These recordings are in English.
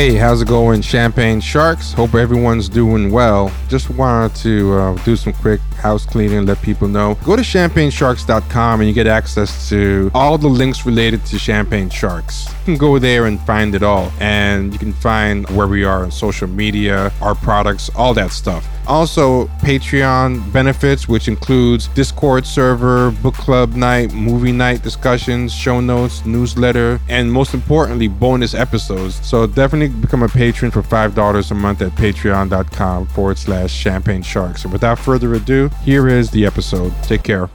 Hey, how's it going, Champagne Sharks? Hope everyone's doing well. Just wanted to uh, do some quick house cleaning, let people know. Go to champagnesharks.com and you get access to all the links related to Champagne Sharks. You can go there and find it all, and you can find where we are on social media, our products, all that stuff. Also, Patreon benefits, which includes Discord server, book club night, movie night discussions, show notes, newsletter, and most importantly, bonus episodes. So definitely become a patron for $5 a month at patreon.com forward slash champagne sharks. And without further ado, here is the episode. Take care.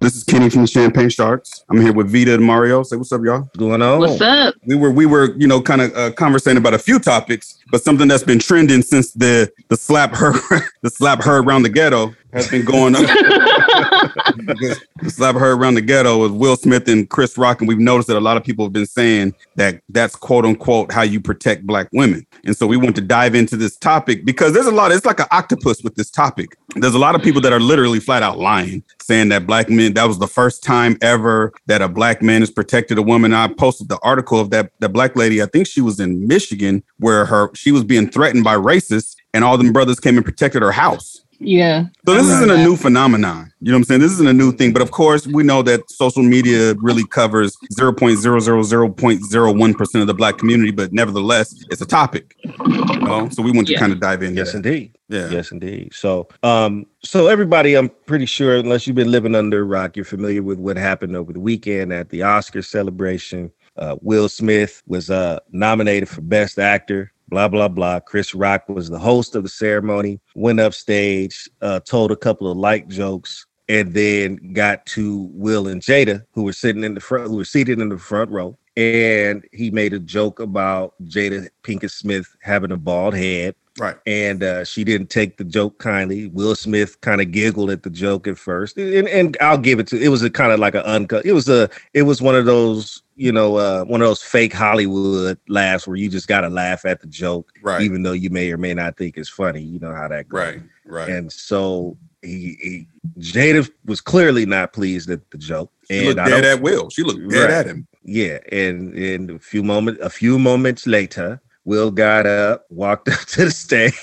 This is Kenny from the Champagne Sharks. I'm here with Vida and Mario. Say what's up, y'all. What's going on? What's up? We were we were you know kind of uh, conversating about a few topics, but something that's been trending since the the slap her the slap her around the ghetto has been going on. the slap heard around the ghetto with Will Smith and Chris Rock, and we've noticed that a lot of people have been saying that that's quote unquote how you protect black women. And so we want to dive into this topic because there's a lot. It's like an octopus with this topic. There's a lot of people that are literally flat out lying, saying that black men that was the first time ever that a black man has protected a woman. I posted the article of that that black lady. I think she was in Michigan where her she was being threatened by racists, and all them brothers came and protected her house. Yeah. So this isn't a new phenomenon. You know what I'm saying? This isn't a new thing. But of course, we know that social media really covers 0.000.01% of the black community, but nevertheless, it's a topic. You know? So we want to kind of dive in. Yes, there. indeed. Yeah. Yes, indeed. So, um, so everybody, I'm pretty sure, unless you've been living under a rock, you're familiar with what happened over the weekend at the Oscar celebration. Uh, Will Smith was uh, nominated for Best Actor. Blah blah blah. Chris Rock was the host of the ceremony. Went up stage, uh, told a couple of light jokes, and then got to Will and Jada, who were sitting in the front, who were seated in the front row. And he made a joke about Jada Pinkett Smith having a bald head Right. and uh, she didn't take the joke kindly. Will Smith kind of giggled at the joke at first, and, and I'll give it to. It was a kind of like an uncut. It was a. It was one of those, you know, uh, one of those fake Hollywood laughs where you just got to laugh at the joke, Right. even though you may or may not think it's funny. You know how that goes. Right. Right. And so he, he Jada was clearly not pleased at the joke, she and looked I dead at Will. She looked dead Right. at him. yeah, and and a few moments a few moments later, Will got up, walked up to the stage,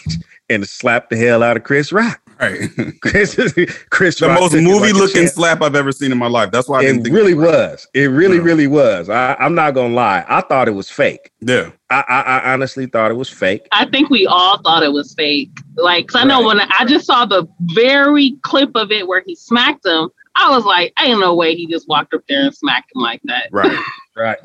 and slapped the hell out of Chris Rock. Right. Chris, Chris the Rock most movie like looking slap I've ever seen in my life. That's why I didn't It think really was. It really, Yeah. really was. I, I'm not gonna lie. I thought it was fake. Yeah. I, I, I honestly thought it was fake. I think we all thought it was fake. Like, 'cause I know Right. when I just saw the very clip of it where he smacked him, I was like, ain't no way he just walked up there and smacked him like that. Right. Right.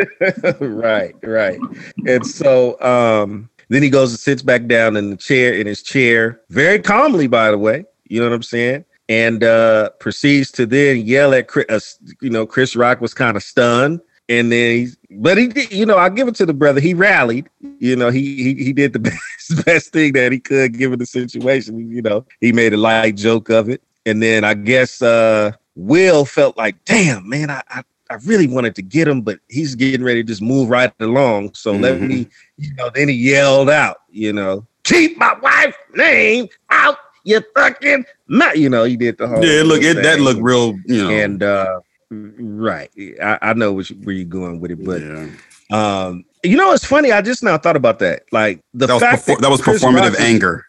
right, right. And so um then he goes and sits back down in the chair in his chair, very calmly, by the way. You know what I'm saying? And uh proceeds to then yell at Chris, uh, you know, Chris Rock was kind of stunned. And then he's, but he did, you know, I give it to the brother. He rallied, you know, he he he did the best best thing that he could given the situation. You know, he made a light joke of it. And then I guess uh Will felt like, damn, man, I, I I really wanted to get him, but he's getting ready to just move right along. So let Mhm. me, you know, then he yelled out, you know, keep my wife's name out you fucking mouth. You know, he did the whole Yeah, look, it that looked real, you know. and uh right. I, I know which, where you're going with it, but yeah. um you know it's funny, I just now thought about that. Like the that was fact perfor- that was Chris performative Rock anger.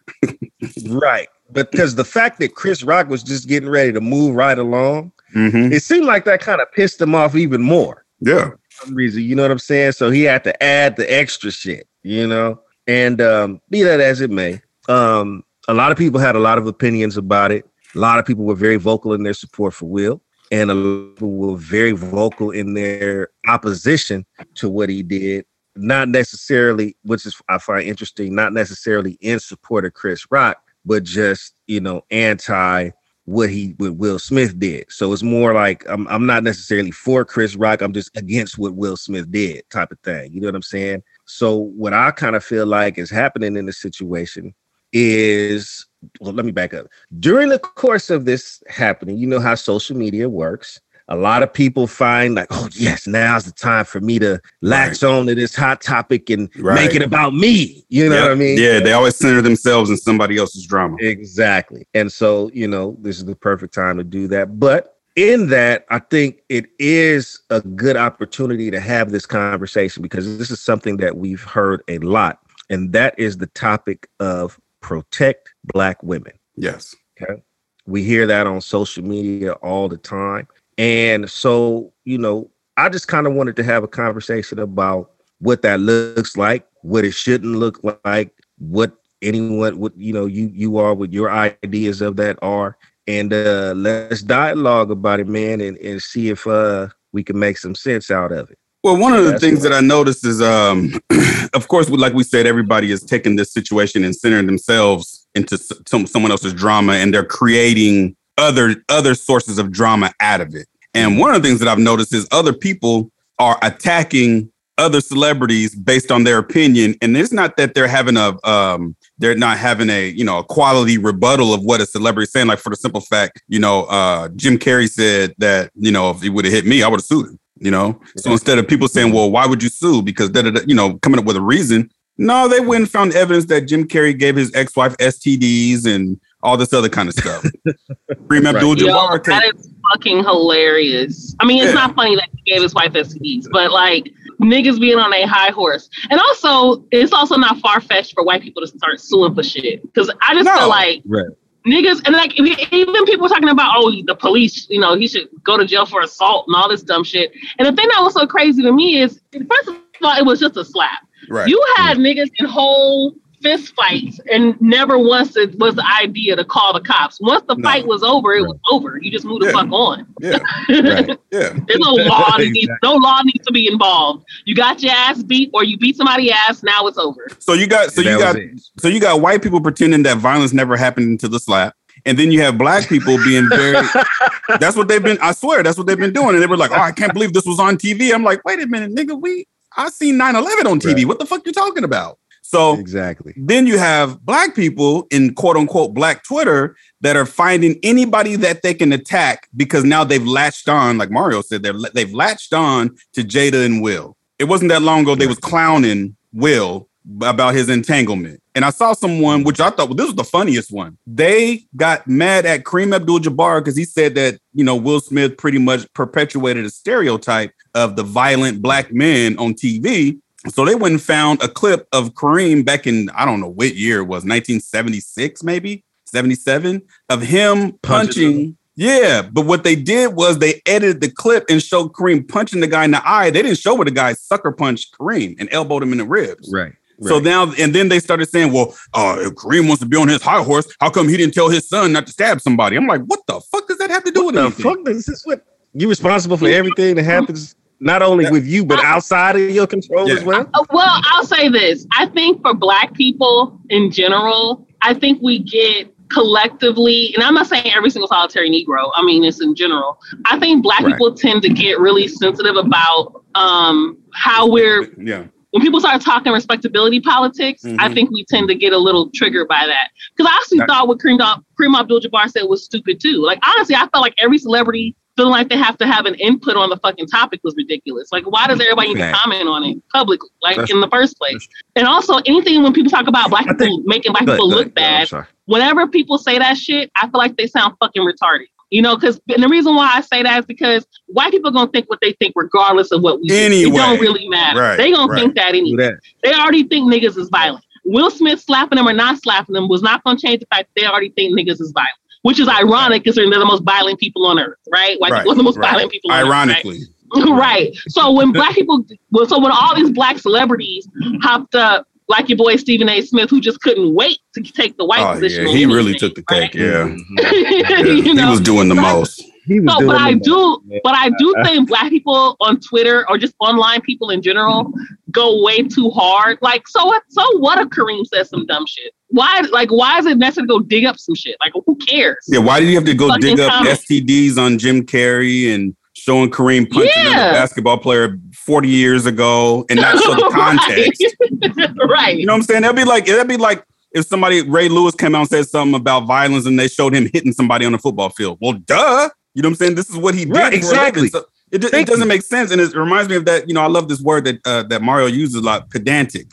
Right. Because the fact that Chris Rock was just getting ready to move right along, Mhm. it seemed like that kind of pissed him off even more. Yeah. for some reason, you know what I'm saying? So he had to add the extra shit, you know? And um, be that as it may, um, a lot of people had a lot of opinions about it. A lot of people were very vocal in their support for Will, and a lot of people were very vocal in their opposition to what he did. Not necessarily, which is I find interesting, not necessarily in support of Chris Rock, but just you know anti what he what Will Smith did. So it's more like I'm I'm not necessarily for Chris Rock. I'm just against what Will Smith did, type of thing. You know what I'm saying? So what I kind of feel like is happening in the situation is well, let me back up. During the course of this happening, you know how social media works. A lot of people find like, oh yes, now's the time for me to latch on to this hot topic and Right. make it about me. You know Yep. what I mean? Yeah, they always center themselves in somebody else's drama. Exactly. And so, you know, this is the perfect time to do that. But in that, I think it is a good opportunity to have this conversation because this is something that we've heard a lot, and that is the topic of protect black women. Yes. Okay. We hear that on social media all the time. And so, you know, I just kind of wanted to have a conversation about what that looks like, what it shouldn't look like, what anyone what you know you you are what your ideas of that are. And uh let's dialogue about it man and, and see if uh we can make some sense out of it. Well one of the That's things that i noticed is um of course like we said everybody is taking this situation and centering themselves into some someone else's drama and they're creating other other sources of drama out of it. And one of the things that i've noticed is other people are attacking other celebrities based on their opinion. And it's not that they're having a um they're not having a you know a quality rebuttal of what a celebrity is saying. Like for the simple fact you know uh jim carrey said that you know if he would have hit me i would have sued him you know? So instead of people saying well why would you sue? Because you know coming up with a reason. No they went and found evidence that jim carrey gave his ex-wife stds and all this other kind of stuff. Kareem Abdul-Jabbar. That is fucking hilarious. I mean, it's yeah. not funny that he gave his wife STDs, but like niggas being on a high horse. And also, it's also not far fetched for white people to start suing for shit. Because I just no. feel like right. niggas, and like even people talking about, oh, the police, you know, he should go to jail for assault and all this dumb shit. And the thing that was so crazy to me is, first of all, it was just a slap. Right. You had mm. niggas in whole fist fights and never once it was the idea to call the cops. Once the no. fight was over, it right. was over. You just moved yeah. the fuck on. Yeah. right. Yeah. There's no law exactly. needs, no law needs to be involved. You got your ass beat or you beat somebody ass, now it's over. So you got so you got so you got white people pretending that violence never happened until the slap. And then you have black people being very that's what they've been, I swear, that's what they've been doing. And they were like, Oh, I can't believe this was on TV. I'm like, wait a minute, nigga, we I seen 9-11 on TV. Right. What the fuck you talking about? So exactly. Then you have black people in quote unquote black Twitter that are finding anybody that they can attack because now they've latched on, like Mario said, they're they've latched on to Jada and Will. It wasn't that long ago they was clowning Will about his entanglement. And I saw someone, which I thought well, this was the funniest one. They got mad at Kareem Abdul-Jabbar because he said that you know Will Smith pretty much perpetuated a stereotype of the violent black men on TV so they went and found a clip of Kareem back in I don't know what year it was, 1976 maybe, 77 of him punching. Yeah, but what they did was they edited the clip and showed Kareem punching the guy in the eye. They didn't show where the guy sucker punched Kareem and elbowed him in the ribs. Right. Right. So now, and then they started saying, "Well, uh, if Kareem wants to be on his high horse, how come he didn't tell his son not to stab somebody?" I'm like, "What the fuck does that have to do what with the anything? fuck? This is what you responsible for everything that happens not only with you but outside of your control yeah. as well? Uh, well, I'll say this. I think for black people in general, I think we get collectively, and I'm not saying every single solitary Negro, I mean it's in general. I think black right. people tend to get really sensitive about um how we're yeah when people start talking respectability politics, mm-hmm. I think we tend to get a little triggered by that. Because I actually That's- thought what Kareem, Kareem Abdul-Jabbar said was stupid too. Like honestly, I felt like every celebrity feeling like they have to have an input on the fucking topic was ridiculous. Like, why does everybody need to comment on it publicly, like that's, in the first place? And also, anything when people talk about black people making black people look bad, whenever people say that shit, I feel like they sound fucking retarded. You know, because and the reason why I say that is because white people gonna think what they think regardless of what we anyway, do. It don't really matter. Right, they gonna right. think that anyway. That. They already think niggas is violent. Will Smith slapping them or not slapping them was not gonna change the fact that they already think niggas is violent which is ironic considering they're the most violent people on earth, right? White right, people are the most right. violent people Ironically. Earth, right? right. So when black people, well, so when all these black celebrities hopped up, like your boy Stephen A. Smith, who just couldn't wait to take the white oh, position. Yeah, he really took the cake. Yeah. yeah. you know? He was doing the most. He was no, but I do, but I do think black people on Twitter or just online people in general go way too hard. Like, so what? So what if Kareem says some dumb shit? Why? Like, why is it necessary to go dig up some shit? Like, who cares? Yeah, why do you have to go dig up comments. STDs on Jim Carrey and showing Kareem punching yeah. a basketball player 40 years ago and not show the context? right. You know what I'm saying? That'd be like that'd be like if somebody Ray Lewis came out and said something about violence and they showed him hitting somebody on the football field. Well, duh. You know what I'm saying? This is what he did. Right, exactly. So it, it doesn't you. make sense, and it reminds me of that. You know, I love this word that uh, that Mario uses a lot: pedantic.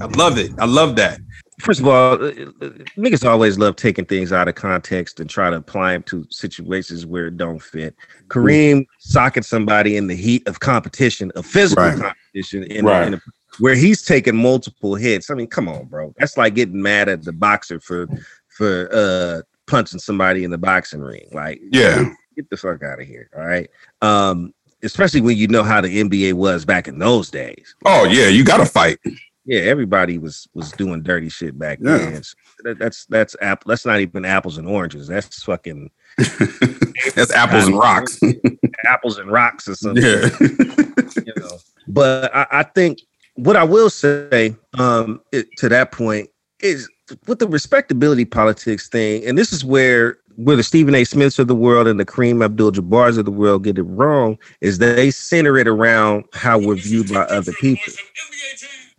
I love it. I love that. First of all, uh, uh, niggas always love taking things out of context and try to apply them to situations where it don't fit. Kareem socking somebody in the heat of competition, of physical Right. competition, in, Right. in a, where he's taking multiple hits. I mean, come on, bro. That's like getting mad at the boxer for for uh punching somebody in the boxing ring. Like, Yeah. Get the fuck out of here. All right. Um, especially when you know how the NBA was back in those days. Oh yeah, you gotta fight. Yeah, everybody was was doing dirty shit back Yeah. then. So that, that's that's apple. That's not even apples and oranges. That's fucking That's apples and rocks. apples and rocks or something. yeah. You know. But I, I think what I will say um, it, to that point is with the respectability politics thing, and this is where where the Stephen A. Smiths of the world and the Kareem Abdul-Jabbar's of the world get it wrong is they center it around how we're viewed by other people.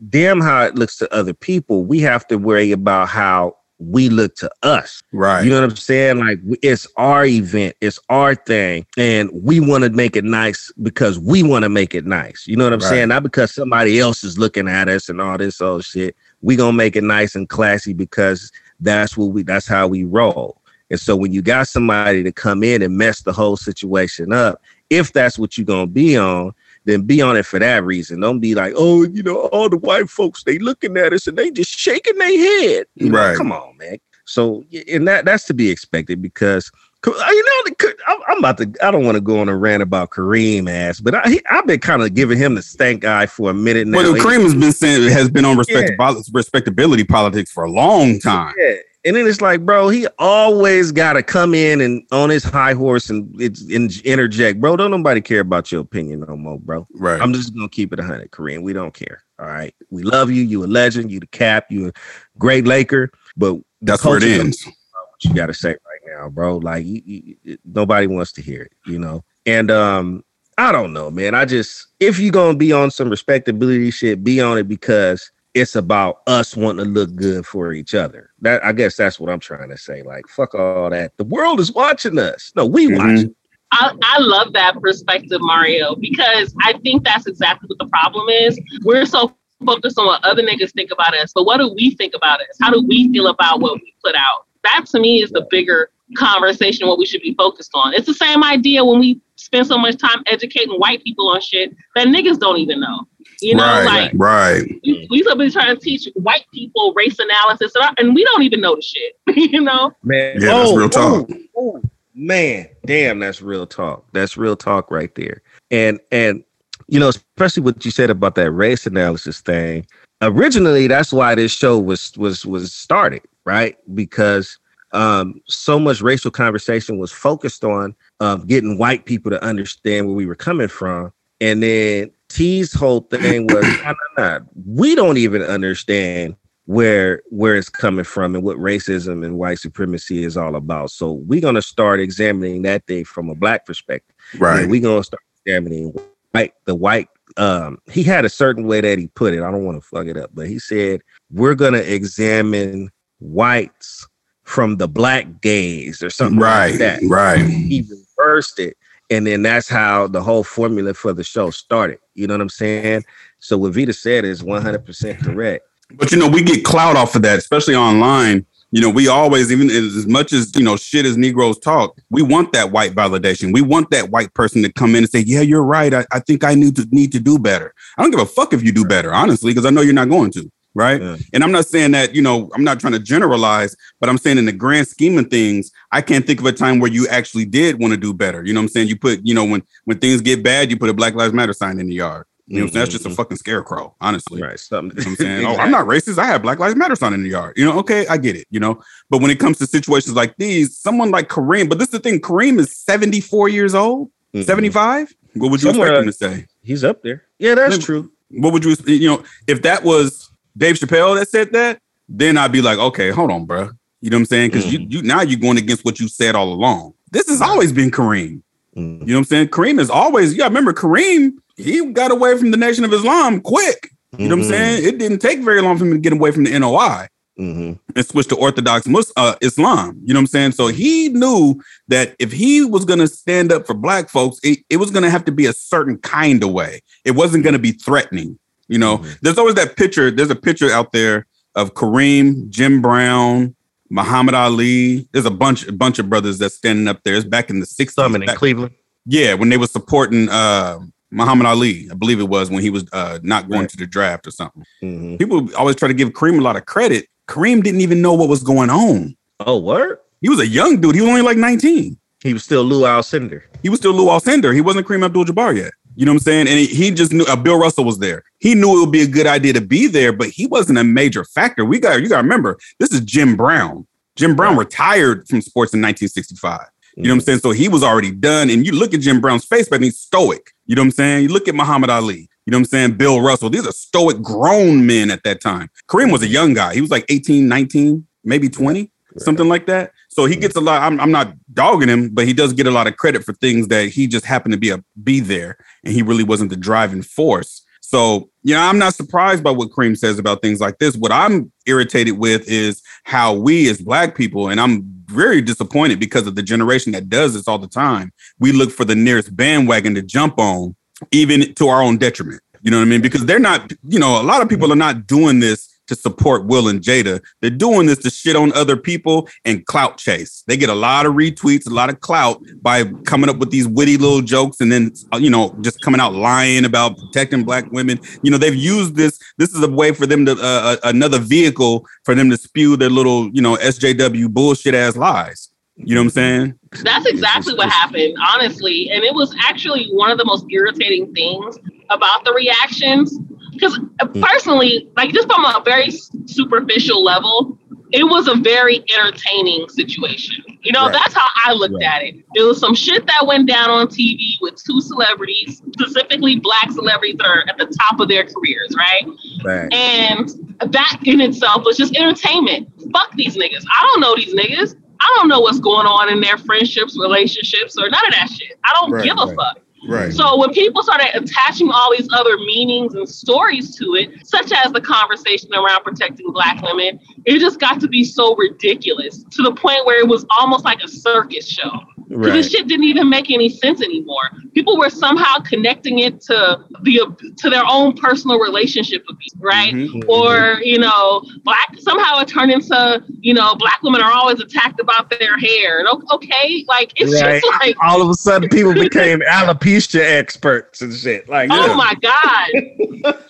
Damn how it looks to other people. We have to worry about how we look to us. Right. You know what I'm saying? Like it's our event, it's our thing, and we want to make it nice because we want to make it nice. You know what I'm Right. saying? Not because somebody else is looking at us and all this old shit. We gonna make it nice and classy because that's what we. That's how we roll. And so when you got somebody to come in and mess the whole situation up, if that's what you're gonna be on, then be on it for that reason. Don't be like, oh, you know, all the white folks they looking at us and they just shaking their head. You know, Right. come on, man. So and that that's to be expected because uh, you know I'm, I'm about to. I don't want to go on a rant about Kareem ass, but I, he, I've been kind of giving him the stank eye for a minute now. Well, Kareem has been saying has been on respect Yeah. respectability politics for a long time. Yeah. And then it's like, bro, he always got to come in and on his high horse and interject, bro. Don't nobody care about your opinion no more, bro. Right. I'm just gonna keep it 100, Kareem. We don't care. All right, we love you. You a legend. You the cap. You a great Laker. But That's where it ends. what you got to say right now, bro. Like you, you, nobody wants to hear it, you know. And um, I don't know, man. I just if you're gonna be on some respectability shit, be on it because it's about us wanting to look good for each other. That I guess that's what I'm trying to say. Like, fuck all that. The world is watching us. No, we Mhm. watching. I, I love that perspective, Mario, because I think that's exactly what the problem is. We're so focused on what other niggas think about us, but what do we think about us? How do we feel about what we put out? That to me is the bigger conversation, what we should be focused on. It's the same idea when we spend so much time educating white people on shit that niggas don't even know. You know, right, like right. we, we have been trying to teach white people race analysis, and, I- and we don't even know the shit. you know, Man, Yeah, that's real talk. ooh, ooh, man, damn, that's real talk. That's real talk right there. And and you know, especially what you said about that race analysis thing. Originally, that's why this show was was was started, right? Because um, so much racial conversation was focused on um, getting white people to understand where we were coming from, and then T's whole thing was, no, no, no, we don't even understand where where it's coming from and what racism and white supremacy is all about. So we're gonna start examining that thing from a black perspective. Right. we're gonna start examining white the white. Um, he had a certain way that he put it. I don't want to fuck it up, but he said we're gonna examine whites from the black gaze or something Right. like that Right. he reversed it. And then that's how the whole formula for the show started. You know what I'm saying? So what Vida said is 100% correct. But you know, we get clout off of that, especially online. You know, we always, even as much as you know, shit as Negroes talk, we want that white validation. We want that white person to come in and say, "Yeah, you're right. I, I think I need to need to do better." I don't give a fuck if you do better, honestly, because I know you're not going to. Right. Yeah. And I'm not saying that, you know, I'm not trying to generalize, but I'm saying in the grand scheme of things, I can't think of a time where you actually did want to do better. You know what I'm saying? You put, you know, when when things get bad, you put a Black Lives Matter sign in the yard. You know I'm? That's just a Mhm. fucking scarecrow, honestly. Right. Something. You know I'm saying, oh, I'm not racist. I have Black Lives Matter sign in the yard. You know, okay, I get it. You know, but when it comes to situations like these, someone like Kareem, but this is the thing: Kareem is 74 years old, Mhm. 75. What would you Somewhere- expect him to say? He's up there. Yeah, that's true. What would you, you know, if that was Dave Chappelle that said that, then I'd be like, okay, hold on, bro. You know what I'm saying? Because you, you now you're going against what you said all along. This has always been Kareem. Mhm. You know what I'm saying? Kareem is always. Yeah, remember Kareem? He got away from the Nation of Islam quick. You know what I'm Mhm. saying? It didn't take very long for him to get away from the NOI Mhm. and switch to Orthodox Mus- uh, Islam. You know what I'm saying? So he knew that if he was going to stand up for black folks, it, it was going to have to be a certain kind of way. It wasn't going to be threatening. You know, Mhm. there's always that picture. There's a picture out there of Kareem, Jim Brown, Muhammad Ali. There's a bunch, a bunch of brothers that's standing up there. It's back in the 60s. Summit in Cleveland. yeah, when they were supporting uh Muhammad Ali, I believe it was when he was uh not going Right. to the draft or something. Mhm. People always try to give Kareem a lot of credit. Kareem didn't even know what was going on. Oh, what? He was a young dude. He was only like 19. He was still Lou Alcindor. He was still Lou Alcindor. He wasn't Kareem Abdul-Jabbar yet. You know what I'm saying? And he, he just knew uh, Bill Russell was there. He knew it would be a good idea to be there, but he wasn't a major factor. We got you got to remember this is Jim Brown. Jim Brown retired from sports in 1965. You know what I'm saying? So he was already done. And you look at Jim Brown's face, but he's stoic. You know what I'm saying? You look at Muhammad Ali. You know what I'm saying? Bill Russell. These are stoic grown men at that time. Kareem was a young guy. He was like 18, 19, maybe 20, something like that. So he gets a lot. I'm, I'm not dogging him, but he does get a lot of credit for things that he just happened to be a be there, and he really wasn't the driving force. So you know, I'm not surprised by what Kareem says about things like this. What I'm irritated with is how we as Black people, and I'm very disappointed because of the generation that does this all the time. We look for the nearest bandwagon to jump on, even to our own detriment. You know what I mean? Because they're not, you know, a lot of people are not doing this to support Will and Jada. They're doing this to shit on other people and clout chase. They get a lot of retweets, a lot of clout by coming up with these witty little jokes and then, uh, you know, just coming out lying about protecting black women. You know, they've used this. This is a way for them to, uh, uh, another vehicle for them to spew their little, you know, SJW bullshit ass lies. You know what I'm saying? That's exactly what happened, honestly. And it was actually one of the most irritating things about the reactions. Because uh, mm. personally, like just from a very superficial level, it was a very entertaining situation. You know, Right. that's how I looked at it. It was some shit that went down on TV with two celebrities, specifically black celebrities that are at the top of their careers, right? Right. And that in itself was just entertainment. Fuck these niggas. I don't know these niggas. I don't know what's going on in their friendships, relationships, or none of that shit. I don't Right, give a right. fuck. Right. So when people started attaching all these other meanings and stories to it, such as the conversation around protecting black women, it just got to be so ridiculous to the point where it was almost like a circus show. Because Right. this shit didn't even make any sense anymore. People were somehow connecting it to the to their own personal relationship with people, right? Mhm. Or you know, black somehow it turned into you know, black women are always attacked about their hair. And okay, like it's Right. just like, All of a sudden, people became alopecia experts and shit. Like, Yeah. oh my god!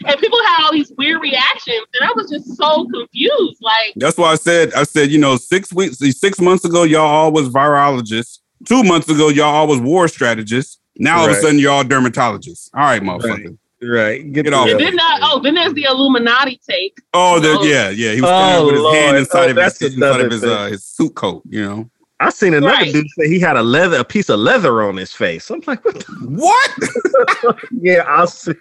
and people had all these weird reactions, and I was just so confused. Like, That's why I said, I said, you know, six weeks, six months ago, y'all all was virologists. Two months ago, y'all all was war strategists. Now all of a sudden, y'all all dermatologists. All right, motherfucker. right. Get, Get off. and the- then that, oh, then there's the Illuminati take. Oh, there, Oh. yeah, yeah. He was Oh, with his hand inside Oh, of his, inside of his, uh, his suit coat. You know I seen another Right. dude say he had a leather, a piece of leather on his face. I'm like, what? What? yeah, I see.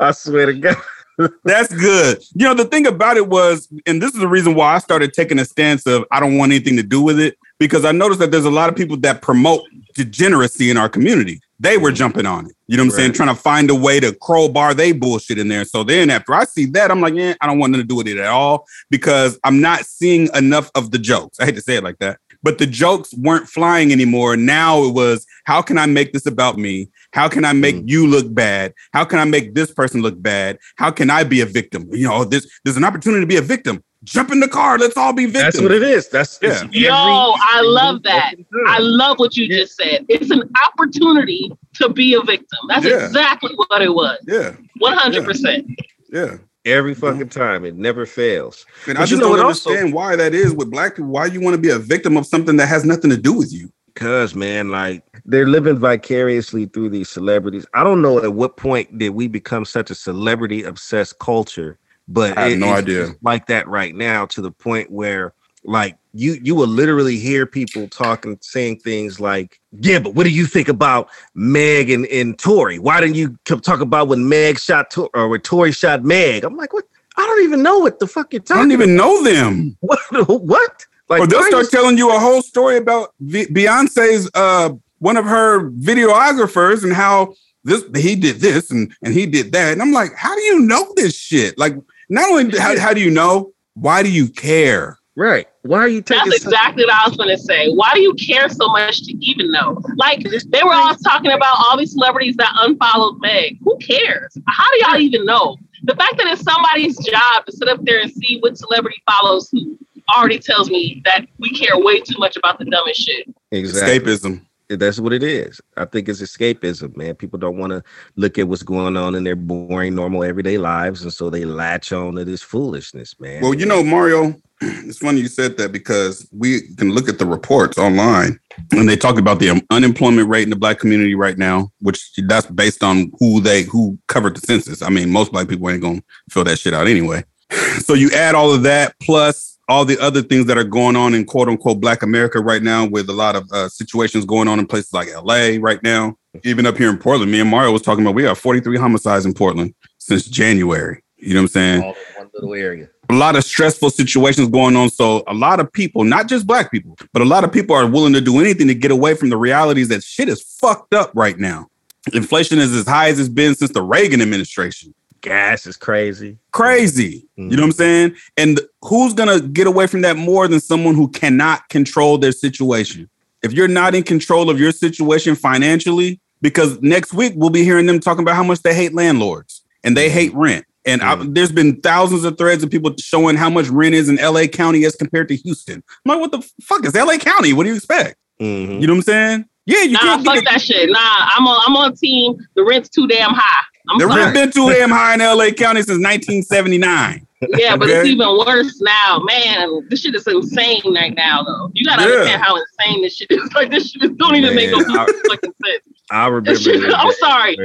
I swear to God. That's good. You know, the thing about it was, and this is the reason why I started taking a stance of I don't want anything to do with it because I noticed that there's a lot of people that promote degeneracy in our community. They were jumping on it. You know what I'm saying? Trying to find a way to crowbar they bullshit in there. So then after I see that, I'm like, yeah, I don't want nothing to do with it at all because I'm not seeing enough of the jokes. I hate to say it like that. But the jokes weren't flying anymore. Now it was, how can I make this about me? How can I make Mm. you look bad? How can I make this person look bad? How can I be a victim? You know, this there's an opportunity to be a victim. Jump in the car. Let's all be victims. That's what it is. That's Yeah. Yo, I love that. I love what you Yeah. just said. It's an opportunity to be a victim. That's Yeah. exactly what it was. Yeah, 100%. yeah. every fucking mm-hmm. time. It never fails. And But I you just know don't what also- understand why that is with black people. Why you want to be a victim of something that has nothing to do with you? Cause man, like they're living vicariously through these celebrities. I don't know at what point did we become such a celebrity obsessed culture, but I have it- no idea. like that right now to the point where like you you will literally hear people talking saying things like yeah but what do you think about meg and, and tory why didn't you talk about when meg shot Tor- or when tory shot meg i'm like what i don't even know what the fuck you're talking I don't even know them. what what like or they'll start you- telling you a whole story about v- Beyonce's uh one of her videographers and how this he did this and and he did that. And I'm like, how do you know this shit? Like, not only how, how do you know, why do you care? right why are you taking That's exactly what I was going to say. Why do you care so much to even know? Like, they were all talking about all these celebrities that unfollowed Meg. Who cares? How do y'all even know? the fact that it's somebody's job to sit up there and see what celebrity follows who already tells me that we care way too much about the dumbest shit. Exactly. Escapism. That's what it is. I think it's escapism, man. People don't want to look at what's going on in their boring, normal, everyday lives, and so they latch on to this foolishness, man. Well, you know, Mario, it's funny you said that because we can look at the reports online and they talk about the unemployment rate in the black community right now, which that's based on who they who covered the census. I mean, most black people ain't gonna fill that shit out anyway. So you add all of that plus all the other things that are going on in quote unquote black America right now with a lot of uh, situations going on in places like LA right now. Even up here in Portland, me and Mario was talking about we have 43 homicides in Portland since January. You know what I'm saying? All in one little area. a lot of stressful situations going on. So a lot of people, not just black people, but a lot of people are willing to do anything to get away from the realities that shit is fucked up right now. Inflation is as high as it's been since the Reagan administration. Gas is crazy. Crazy. You know what I'm mm-hmm. saying? And who's gonna get away from that more than someone who cannot control their situation? If you're not in control of your situation financially, because next week we'll be hearing them talking about how much they hate landlords and they hate mm-hmm. rent. And I, mm-hmm. there's been thousands of threads of people showing how much rent is in LA County as compared to Houston. I'm like, what the fuck is LA County? What do you expect? Mhm. You know what I'm saying? Yeah, you Nah, can't fuck get that shit. Nah, I'm on. I'm on team. The rent's too damn high. I'm the sorry. been too damn high in LA County since 1979. Yeah, but it's even worse now, man. This shit is insane right now, though. You gotta Yeah. understand how insane this shit is. Like this shit is, don't even make no I- fucking sense. I remember. This shit, the I'm sorry.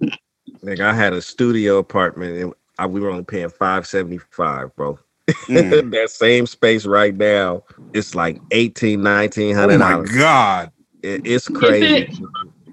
Like, like I had a studio apartment and I, we were only paying five seventy five, bro. Mm. that same space right now, it's like eighteen, nineteen Oh hundred my dollars. My God. It, it's crazy.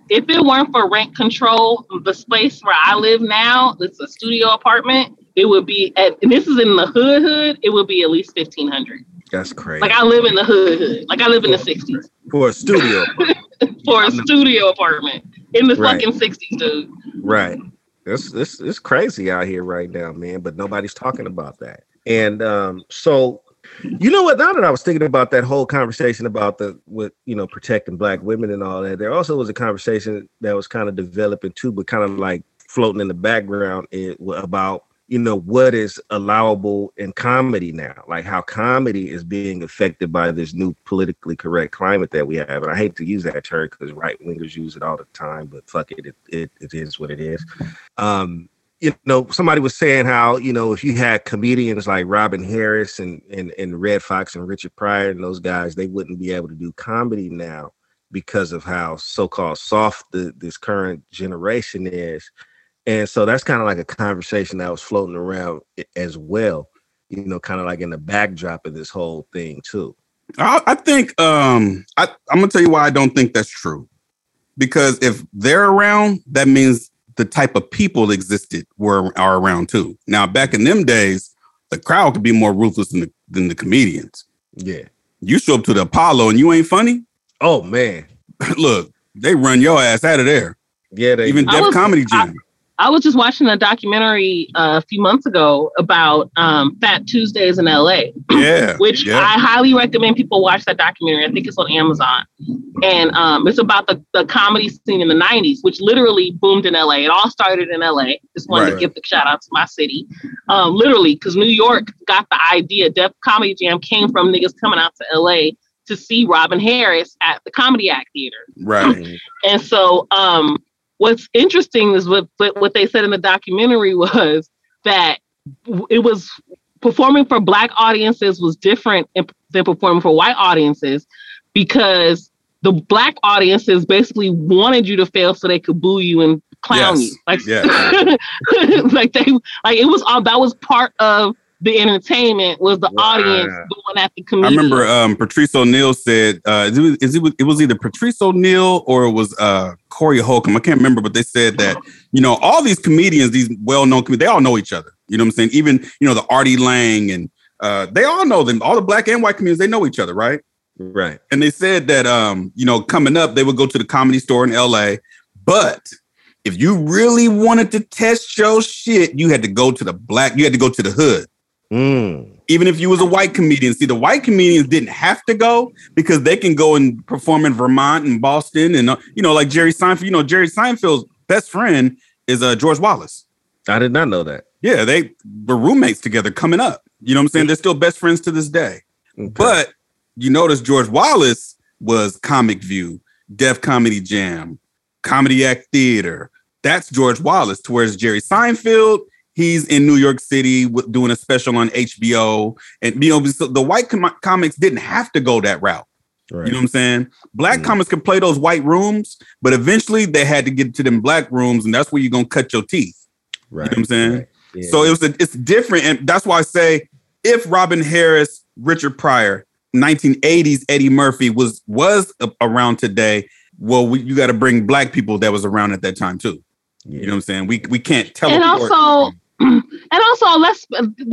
If it weren't for rent control, the space where I live now, it's a studio apartment. It would be, at, and this is in the hood. Hood. It would be at least fifteen hundred. That's crazy Like I live in the hood. Hood. Like I live in the sixties for a studio. for a studio apartment in the Right. fucking sixties, dude. Right. It's, it's it's crazy out here right now, man. But nobody's talking about that. And um, so you know what? Now that I was thinking about that whole conversation about the with you know protecting black women and all that, there also was a conversation that was kind of developing too, but kind of like floating in the background it, about you know what is allowable in comedy now, like how comedy is being affected by this new politically correct climate that we have. And I hate to use that term because right wingers use it all the time, but fuck it, it, it, it is what it is. Um, you know, somebody was saying how you know if you had comedians like Robin Harris and and and Redd Foxx and Richard Pryor and those guys, they wouldn't be able to do comedy now because of how so-called soft the, this current generation is. And so that's kind of like a conversation that was floating around as well, you know, kind of like in the backdrop of this whole thing too. I, I think um I, I'm gonna tell you why I don't think that's true. Because if they're around, that means the type of people that existed were are around too. Now, back in them days, the crowd could be more ruthless than the than the comedians. Yeah. You show up to the Apollo and you ain't funny. Oh man. Look, they run your ass out of there. Yeah. They, Even I Def was- Comedy I- Jam. I was just watching a documentary uh, a few months ago about um, Phat Tuesdays in LA, yeah. which yeah. I highly recommend people watch that documentary. I think it's on Amazon. And um, it's about the, the comedy scene in the 90s, which literally boomed in LA. It all started in LA. Just wanted Right. to give the shout out to my city. Um, literally, because New York got the idea. Def Comedy Jam came from niggas coming out to LA to see Robin Harris at the Comedy Act Theater. right. And so, um, what's interesting is what what they said in the documentary was that it was performing for black audiences was different than performing for white audiences because the black audiences basically wanted you to fail so they could boo you and clown Yes. you like Yeah. like they like it was all that was part of the entertainment was the Wow. audience going at the I remember um, Patrice O'Neal said uh, it, was, it, it was either Patrice O'Neal or it was uh, Corey Holcomb. I can't remember, but they said that you know all these comedians, these well-known comedians, they all know each other. You know what I'm saying? Even you know the Artie Lange and uh, they all know them. All the black and white comedians, they know each other, right? right. And they said that um, you know coming up, they would go to the comedy store in L.A. But if you really wanted to test your shit, you had to go to the black. You had to go to the hood Mm. even if you was a white comedian. See, the white comedians didn't have to go because they can go and perform in Vermont and Boston and uh, you know, like Jerry Seinfeld. You know, Jerry Seinfeld's best friend is uh, George Wallace. I did not know that. Yeah, they were roommates together coming up. You know what I'm saying? They're still best friends to this day. Okay. But you notice George Wallace was Comic View, Def Comedy Jam, Comedy Act Theater. That's George Wallace. To whereas Jerry Seinfeld, he's in New York City with, doing a special on HBO. And you know, so the white com- comics didn't have to go that route. right. You know what I'm saying? Black Mhm. comics could play those white rooms, but eventually they had to get to them black rooms, and that's where you're gonna cut your teeth. right. You know what I'm saying? right. Yeah. So it was a, it's different, and that's why I say if Robin Harris, Richard Pryor, 1980s Eddie Murphy was was a- around today, well, we, you got to bring black people that was around at that time too. yeah. You know what I'm saying? We we can't tell. and also and also let's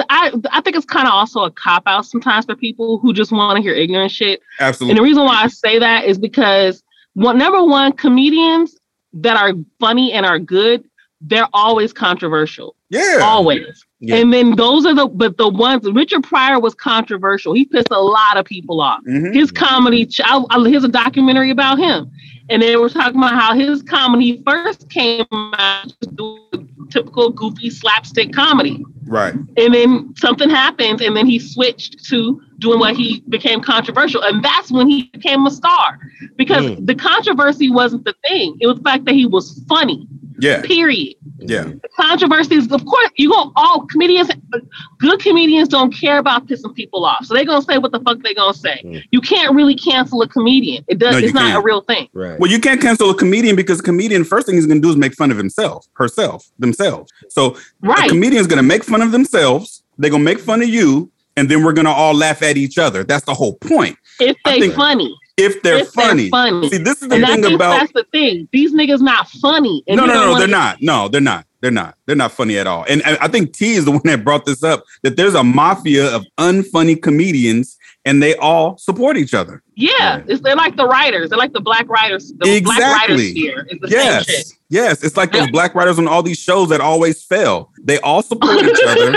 i i think it's kind of also a cop out sometimes for people who just want to hear ignorant shit. Absolutely. and the reason why i say that is because one number one comedians that are funny and are good they're always controversial. Yeah, always Yeah. and then those are the but the ones richard pryor was controversial. He pissed a lot of people off. Mhm. his comedy I, I, here's a documentary about him. And they were talking about how his comedy first came out typical goofy slapstick comedy. Right, and then something happened and then he switched to doing what he became controversial. And that's when he became a star. Because Mm. the controversy wasn't the thing. It was the fact that he was funny yeah, period yeah, Controversies, of course you go all comedians good comedians don't care about pissing people off so they're gonna say what the fuck they're gonna say Mm. you can't really cancel a comedian it does No, it's not can't. a real thing Right. Well, you can't cancel a comedian because a comedian first thing he's gonna do is make fun of himself, herself, themselves. So a right comedian's gonna make fun of themselves. They're gonna make fun of you, and then we're gonna all laugh at each other. That's the whole point. if they think- funny If they're if funny. they're funny See, this is the and thing about that's the thing these niggas not funny no, you no, no, they're not. No, they're not. They're not. They're not funny at all. And I I think T is the one that brought this up that there's a mafia of unfunny comedians and they all support each other. yeah they're like the writers they're like the black writers the black writers Exactly. same shit Yes. Yes. It's like those black writers on all these shows that always fail. They all support each other.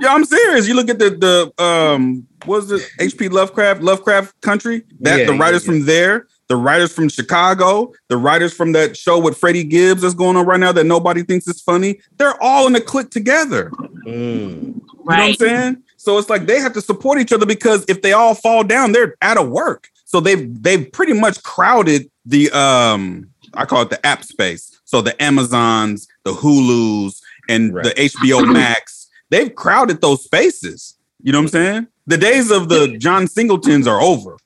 Yeah, I'm serious. You look at the the um what was it HP Lovecraft, Lovecraft Country? That Yeah, the writers yeah. from there, the writers from Chicago, the writers from that show with Freddie Gibbs that's going on right now that nobody thinks is funny. They're all in a clique together. Mm. You know what I'm saying? So it's like they have to support each other because if they all fall down, they're out of work. So they've they've pretty much crowded the um I call it the app space. So the Amazons, the Hulus, and Right. the HBO Max, they've crowded those spaces. You know what I'm saying? The days of the John Singletons are over.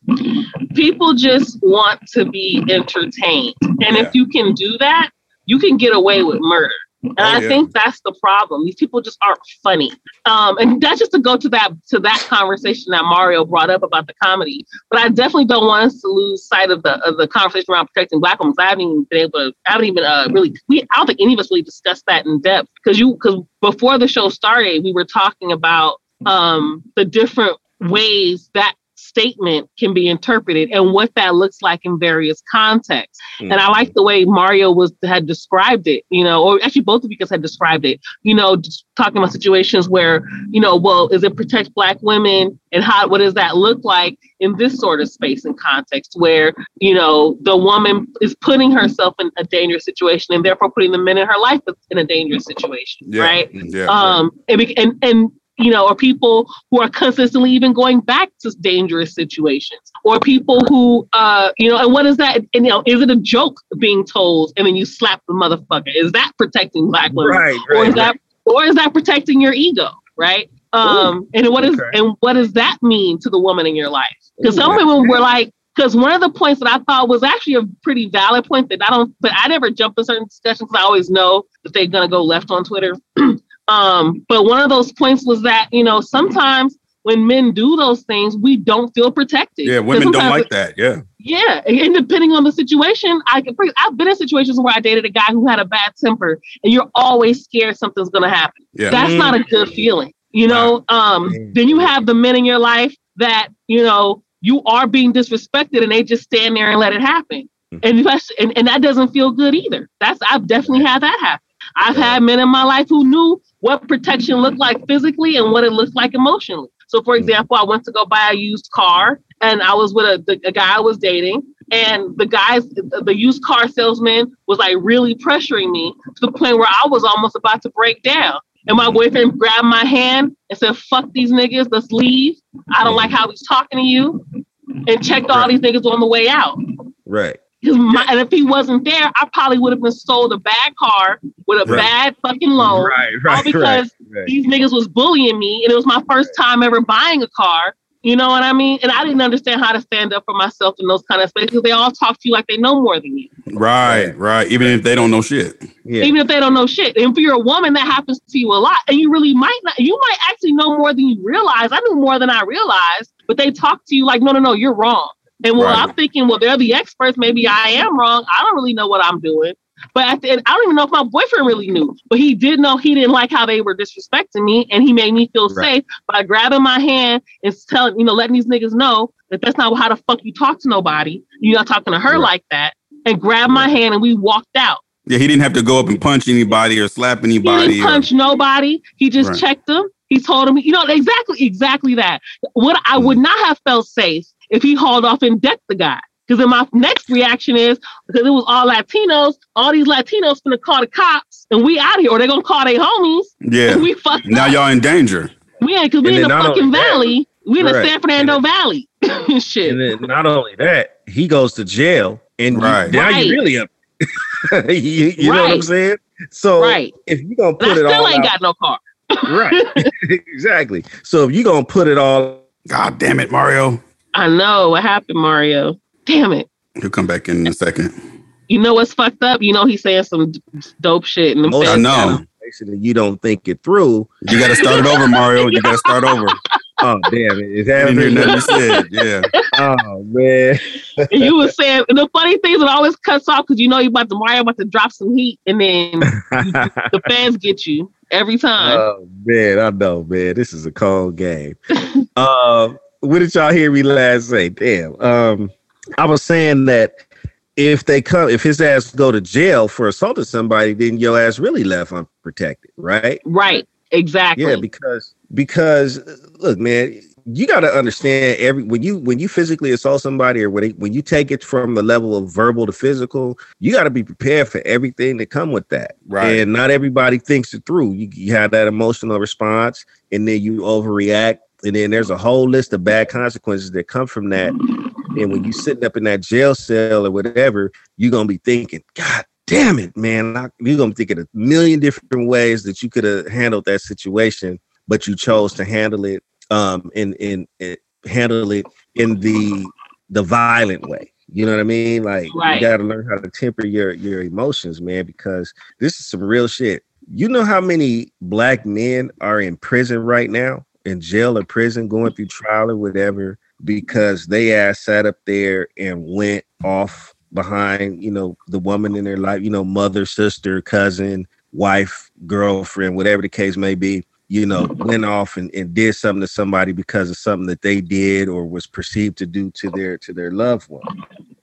people just want to be entertained and Yeah. if you can do that you can get away with murder and Oh, i yeah. think that's the problem. These people just aren't funny. Um, and that's just to go to that to that conversation that mario brought up about the comedy. But i definitely don't want us to lose sight of the of the conversation around protecting black women i haven't even been able to i haven't even uh, really we i don't think any of us really discussed that in depth. Because you because before the show started we were talking about um, the different ways that statement can be interpreted and what that looks like in various contexts. Mm. And I like the way Mario was had described it, you know, or actually both of you guys had described it, you know, just talking about situations where, you know, well, is it protect black women and how what does that look like in this sort of space and context where, you know, the woman is putting herself in a dangerous situation and therefore putting the men in her life in a dangerous situation, Yeah. right? Yeah. um and, bec- and and you know or people who are consistently even going back to dangerous situations or people who uh you know and what is that and, you know is it a joke being told and then you slap the motherfucker is that protecting black women Right, right, or right, is that or is that protecting your ego right um and what is okay. and what does that mean to the woman in your life because some women were like because one of the points that I thought was actually a pretty valid point that I don't, but I never jump in certain discussions. 'cause I always know that they're gonna go left on Twitter. um, but one of those points was that you know sometimes when men do those things, we don't feel protected. Yeah, women don't like that. Yeah. yeah, and depending on the situation, I can. I've been in situations where I dated a guy who had a bad temper, and you're always scared something's gonna happen. Yeah. That's not a good feeling, you know. Um, Mm. then you have the men in your life that you know you are being disrespected, and they just stand there and let it happen, Mm. and and, and that doesn't feel good either. That's I've definitely had that happen. I've had men in my life who knew what protection looked like physically and what it looked like emotionally. So, for Mm. example, I went to go buy a used car, and I was with a, the, a guy I was dating, and the guys, the used car salesman was like really pressuring me to the point where I was almost about to break down. And my boyfriend grabbed my hand and said, fuck these niggas, let's leave. I don't like how he's talking to you. And checked all these niggas on the way out. Right. Because my, and if he wasn't there, I probably would have been sold a bad car with a Right. bad fucking loan. Right, all right, because right, right. these niggas was bullying me, and it was my first time ever buying a car. You know what I mean? And I didn't understand how to stand up for myself in those kind of spaces. They all talk to you like they know more than you, Right, right. Even if they don't know shit. Yeah. even if they don't know shit. And if you're a woman, that happens to you a lot, and you really might not. You might actually know more than you realize. I knew more than I realized, but they talk to you like, no, no, no, you're wrong. And well, Right. I'm thinking, well, they're the experts. Maybe I am wrong. I don't really know what I'm doing. But at the end, I don't even know if my boyfriend really knew. But he did know he didn't like how they were disrespecting me, and he made me feel Right. safe by grabbing my hand and telling, you know, letting these niggas know that that's not how the fuck you talk to nobody. You're not talking to her Right. like that. And grabbed my hand, and we walked out. Yeah, he didn't have to go up and punch anybody or slap anybody. He didn't or- punch nobody. He just checked them. He told him, you know, exactly, exactly that. What I would Mm. not have felt safe if he hauled off and decked the guy. Because then my next reaction is because it was all Latinos, all these Latinos gonna call the cops and we out here, or they're gonna call their homies. yeah. And we fucked Now up. y'all in danger. We ain't because we in the fucking only that- valley. We in the San Fernando Valley. Shit. And then not only that, he goes to jail, and you- Right. now Right. you really up. you you know what I'm saying? So right. if you're gonna And I put it still all ain't out, got no car. right, exactly. So if you're gonna put it all, God damn it, Mario. I know what happened, Mario. Damn it. He'll come back in a second. You know what's fucked up? You know he's saying some dope shit. And them Most I know. got basically, you don't think it through. You got to start it over, Mario. You got to start over. Oh damn it! Is I that didn't hear nothing you said. Yeah. Oh man. And you were saying and the funny thing is it always cuts off because you know you about to Mario about to drop some heat and then the fans get you every time. Oh man, I know, man. This is a cold game. uh, what did y'all hear me last say? Damn. Um, I was saying that if they come, if his ass go to jail for assaulting somebody, then your ass really left unprotected, right? right. Exactly. Yeah, because because look, man, you got to understand every when you when you physically assault somebody or when they, when you take it from the level of verbal to physical, you got to be prepared for everything that come with that. Right. And not everybody thinks it through. You, you have that emotional response, and then you overreact, and then there's a whole list of bad consequences that come from that. And when you sitting up in that jail cell or whatever, you're gonna be thinking, God damn it, man. I- You're gonna be thinking a million different ways that you could have handled that situation, but you chose to handle it um in in, in handle it in the the violent way. You know what I mean? Like Right. you gotta learn how to temper your your emotions, man, because this is some real shit. You know how many black men are in prison right now, in jail or prison, going through trial or whatever, because they ass sat up there and went off behind, you know, the woman in their life, you know, mother, sister, cousin, wife, girlfriend, whatever the case may be, you know, went off and, and did something to somebody because of something that they did or was perceived to do to their to their loved one.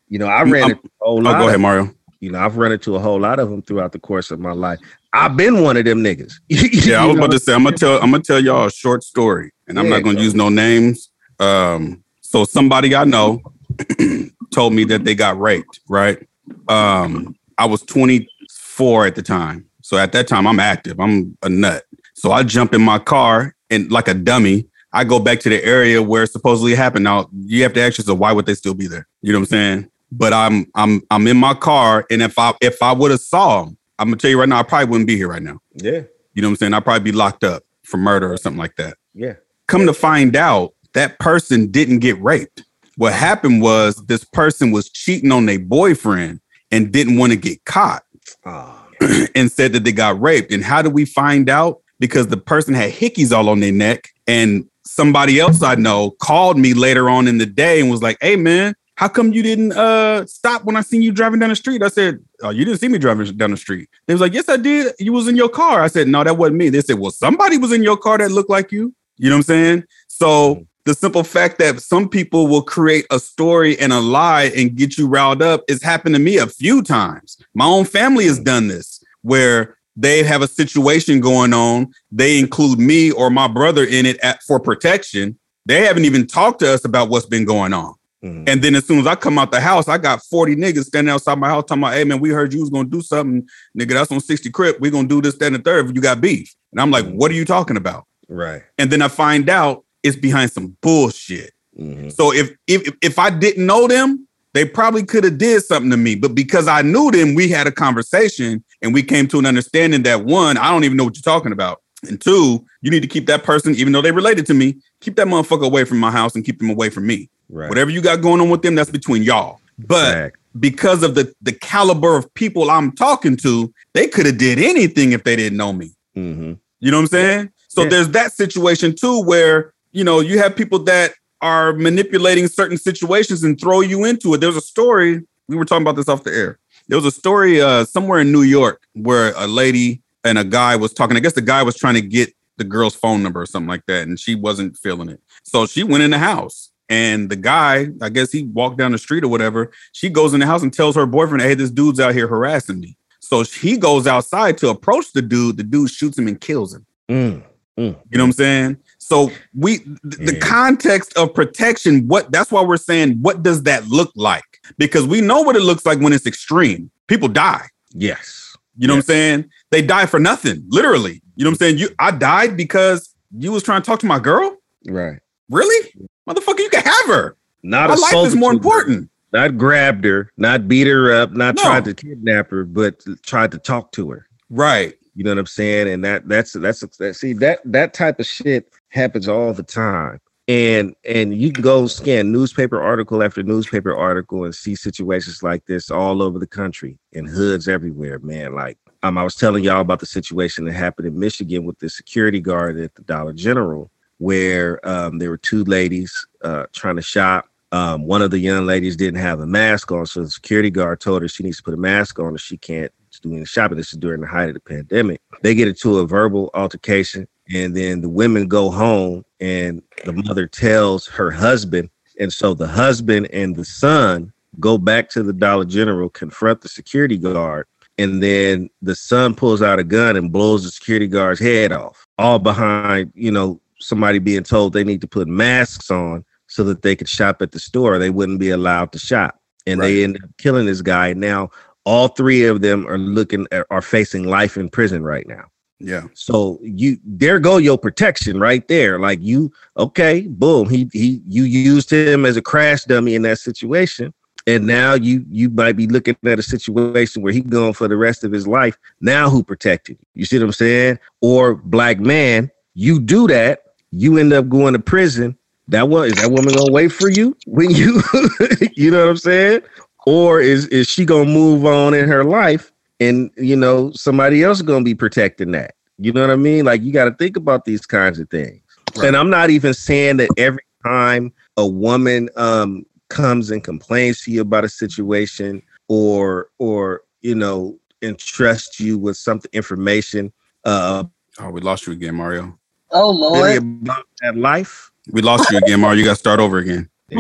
You know, I ran I'm- into a whole Oh, lot go ahead, Mario. you know, I've run into a whole lot of them throughout the course of my life. I've been one of them niggas. Yeah, I was about to say I'm gonna tell I'm gonna tell y'all a short story, and I'm Yeah, not gonna go. use no names. Um, so somebody I know told me that they got raped. Right. Um, I was 24 at the time, so at that time I'm active. I'm a nut. So I jump in my car and like a dummy. I go back to the area where it supposedly happened. Now you have to ask yourself why would they still be there? You know what I'm saying? But I'm I'm I'm in my car, and if I if I would have saw him, I'm gonna tell you right now, I probably wouldn't be here right now. Yeah, You know what I'm saying? I'd probably be locked up for murder or something like that. yeah. Come to find out, that person didn't get raped. What happened was this person was cheating on their boyfriend and didn't want to get caught Oh, and said that they got raped. And how do we find out? Because the person had hickeys all on their neck. And somebody else I know called me later on in the day and was like, hey, man, how come you didn't uh, stop when I seen you driving down the street? I said, oh, you didn't see me driving down the street. They was like, yes, I did. You was in your car. I said, no, that wasn't me. They said, well, somebody was in your car that looked like you. You know what I'm saying? So the simple fact that some people will create a story and a lie and get you riled up has happened to me a few times. My own family has done this where they have a situation going on. They include me or my brother in it at, for protection. They haven't even talked to us about what's been going on. Mhm. And then as soon as I come out the house, I got 40 niggas standing outside my house talking about, hey man, we heard you was gonna do something. Nigga, that's on 60 Crip. we gonna do this, that, and the third. You got beef. And I'm like, what are you talking about? Right. And then I find out it's behind some bullshit. Mhm. So if if if I didn't know them, they probably could have did something to me. But because I knew them, we had a conversation and we came to an understanding that one, I don't even know what you're talking about. And two, you need to keep that person, even though they related to me, keep that motherfucker away from my house and keep them away from me. Right. Whatever you got going on with them, that's between y'all. But Fact. because of the the caliber of people I'm talking to, they could have did anything if they didn't know me. Mhm. You know what I'm saying? So Yeah. there's that situation too where, you know, you have people that are manipulating certain situations and throw you into it. There's a story, we were talking about this off the air. There was a story uh, somewhere in New York where a lady and a guy was talking. I guess the guy was trying to get the girl's phone number or something like that, and she wasn't feeling it. So she went in the house. And the guy, I guess he walked down the street or whatever. She goes in the house and tells her boyfriend, Hey, this dude's out here harassing me. So he goes outside to approach the dude. The dude shoots him and kills him. Mm. You know what I'm saying? So we th- the Yeah. context of protection, what that's why we're saying what does that look like? Because we know what it looks like when it's extreme. People die. Yes. You know Yes. what I'm saying? They die for nothing, literally. You know what I'm saying? You I died because you was trying to talk to my girl? Right. Really? Motherfucker, you can have her. Not My life is more her, important. Not grabbed her, not beat her up, not No. tried to kidnap her, but tried to talk to her. Right. You know what I'm saying? And that that's that's that see that that type of shit happens all the time. And and you can go scan newspaper article after newspaper article and see situations like this all over the country in hoods everywhere, man. Like um, I was telling y'all about the situation that happened in Michigan with the security guard at the Dollar General, where um, there were two ladies uh, trying to shop. Um, one of the young ladies didn't have a mask on, so the security guard told her she needs to put a mask on or she can't do any shopping. This is during the height of the pandemic. They get into a verbal altercation, and then the women go home, and the mother tells her husband, and so the husband and the son go back to the Dollar General, confront the security guard, and then the son pulls out a gun and blows the security guard's head off, all behind, you know, somebody being told they need to put masks on so that they could shop at the store. They wouldn't be allowed to shop. And they end up killing this guy. Now, all three of them are looking are facing life in prison right now. Yeah. So you there go your protection right there. Like you, okay, boom. He he you used him as a crash dummy in that situation. And now you you might be looking at a situation where he going for the rest of his life. Now who protected you? You see what I'm saying? Or black man, you do that, you end up going to prison. That one is that woman gonna wait for you when you you know what I'm saying? Or is is she gonna move on in her life and you know somebody else gonna be protecting that? You know what I mean? Like you got to think about these kinds of things. Right. And I'm not even saying that every time a woman um comes and complains to you about a situation or or you know entrusts you with something information uh Oh, we lost you again, Mario. Oh really Lord. about that life. We lost you again, Mario. You got to start over again.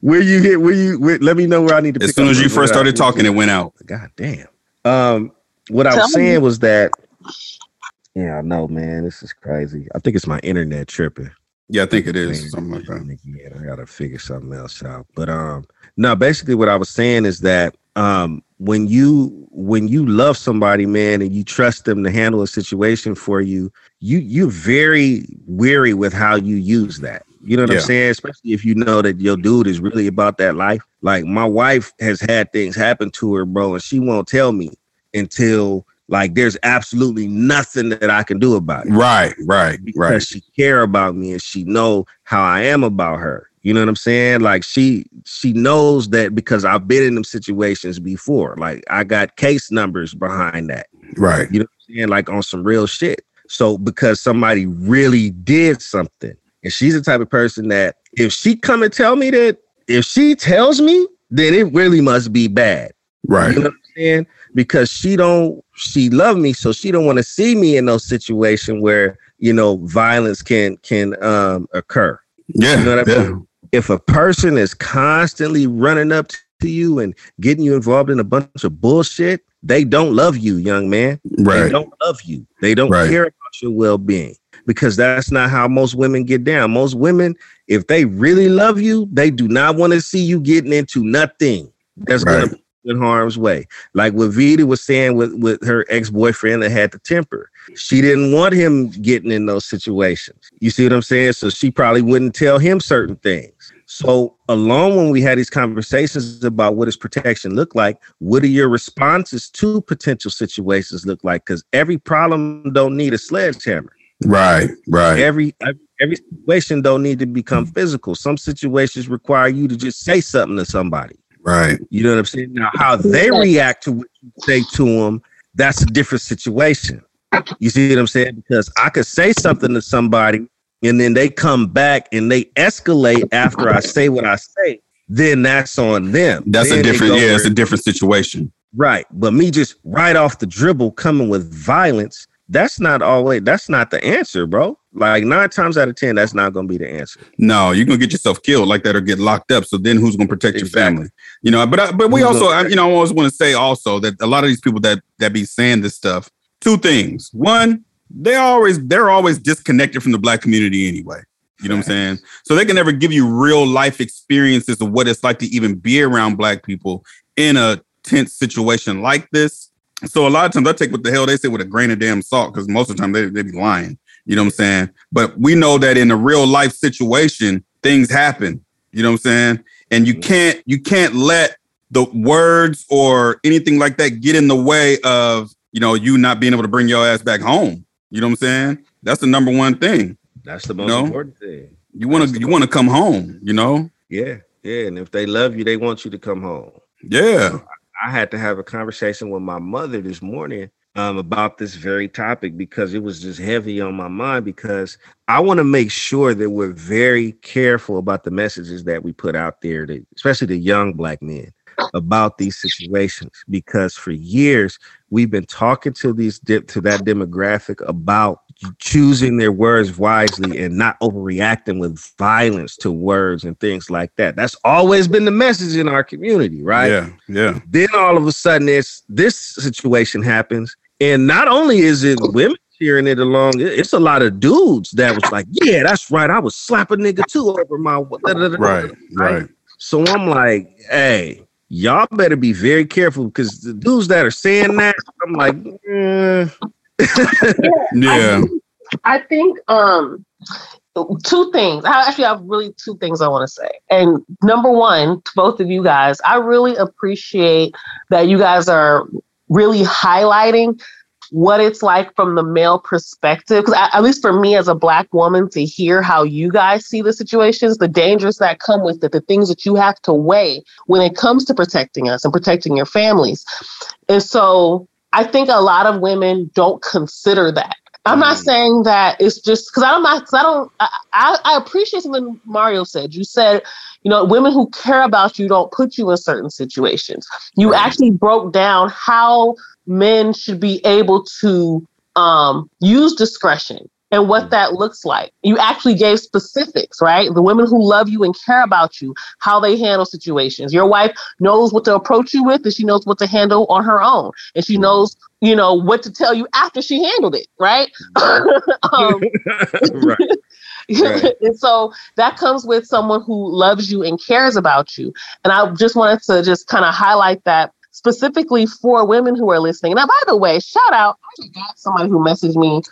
Where you hit? Where you? Where, let me know where I need to. As pick soon up as you first where I- started talking, it went out. God damn. Um, what I Tell was saying me. was that. Yeah, I know, man. This is crazy. I think it's my internet tripping. Yeah, I think it is Man, something like that. Again, I gotta figure something else out. But um, no, basically what I was saying is that um, when you when you love somebody, man, and you trust them to handle a situation for you, you you're very weary with how you use that. You know what Yeah. I'm saying? Especially if you know that your dude is really about that life. Like my wife has had things happen to her, bro, and she won't tell me until like there's absolutely nothing that I can do about it Right, right, because right. she care about me and she know how I am about her. You know what I'm saying? Like she she knows that because I've been in them situations before. Like I got case numbers behind that. Right. You know what I'm saying? Like on some real shit. So because somebody really did something, and she's the type of person that if she come and tell me that, if she tells me, then it really must be bad. Right. You know what I'm saying? Because she don't she love me, so she don't want to see me in those situation where you know violence can can um occur. Yeah. You know what I yeah. If a person is constantly running up to you and getting you involved in a bunch of bullshit, they don't love you, young man. Right. They don't love you. They don't Right. care about your well being. because that's not how most women get down. Most women, if they really love you, they do not want to see you getting into nothing that's Right. going to in harm's way. Like what Vida was saying with, with her ex-boyfriend that had the temper. She didn't want him getting in those situations. You see what I'm saying? So she probably wouldn't tell him certain things. So along when we had these conversations about what does protection look like, what are your responses to potential situations look like? Because every problem don't need a sledgehammer. Right, right. Every every- every situation don't need to become physical. Some situations require you to just say something to somebody. Right. You know what I'm saying? Now, how they react to what you say to them, that's a different situation. You see what I'm saying? Because I could say something to somebody and then they come back and they escalate after I say what I say, then that's on them. That's Then a different, yeah, where- it's a different situation. Right. But me just right off the dribble coming with violence, that's not always that's not the answer, bro. Like nine times out of ten, that's not gonna be the answer. No, you're gonna get yourself killed like that or get locked up. So then who's gonna protect your family? You know, but I, but we also, I, you know, I always want to say also that a lot of these people that that be saying this stuff, two things. One, they always they're always disconnected from the black community anyway. You know what I'm saying? So they can never give you real life experiences of what it's like to even be around black people in a tense situation like this. So a lot of times I take what the hell they say with a grain of damn salt because most of the time they, they be lying. You know what I'm saying? But we know that in a real life situation, things happen. You know what I'm saying? And you mm-hmm. can't you can't let the words or anything like that get in the way of you know you not being able to bring your ass back home. You know what I'm saying? That's the number one thing. That's the most No. important thing. You want to you want to come home. You know? Yeah, yeah. And if they love you, they want you to come home. Yeah. I had to have a conversation with my mother this morning um, about this very topic because it was just heavy on my mind because I want to make sure that we're very careful about the messages that we put out there, to, especially the young black men about these situations because for years we've been talking to these to that demographic about choosing their words wisely and not overreacting with violence to words and things like that that's always been the message in our community right Yeah. Yeah. then all of a sudden this this situation happens and not only is it women cheering it along it's a lot of dudes that was like yeah that's right i was slapping nigga too over my Right. Right. so i'm like hey y'all better be very careful because the dudes that are saying that i'm like eh. Yeah. I think um two things. I actually have really two things I want to say. And number one, to both of you guys, I really appreciate that you guys are really highlighting what it's like from the male perspective. Because at least for me as a black woman, to hear how you guys see the situations, the dangers that come with it, the things that you have to weigh when it comes to protecting us and protecting your families. And so I think a lot of women don't consider that. I'm not Mm. saying that it's just because I'm not because I don't I, I, I appreciate something Mario said. You said, you know, women who care about you don't put you in certain situations. You Right. actually broke down how men should be able to um, use discretion and what mm-hmm. that looks like. You actually gave specifics, right? The women who love you and care about you, how they handle situations. Your wife knows what to approach you with, and she knows what to handle on her own, and she mm-hmm. knows, you know, what to tell you after she handled it, right? Mm-hmm. um, right Right. and so that comes with someone who loves you and cares about you. And I just wanted to just kind of highlight that specifically for women who are listening. Now, by the way, shout out, I got somebody who messaged me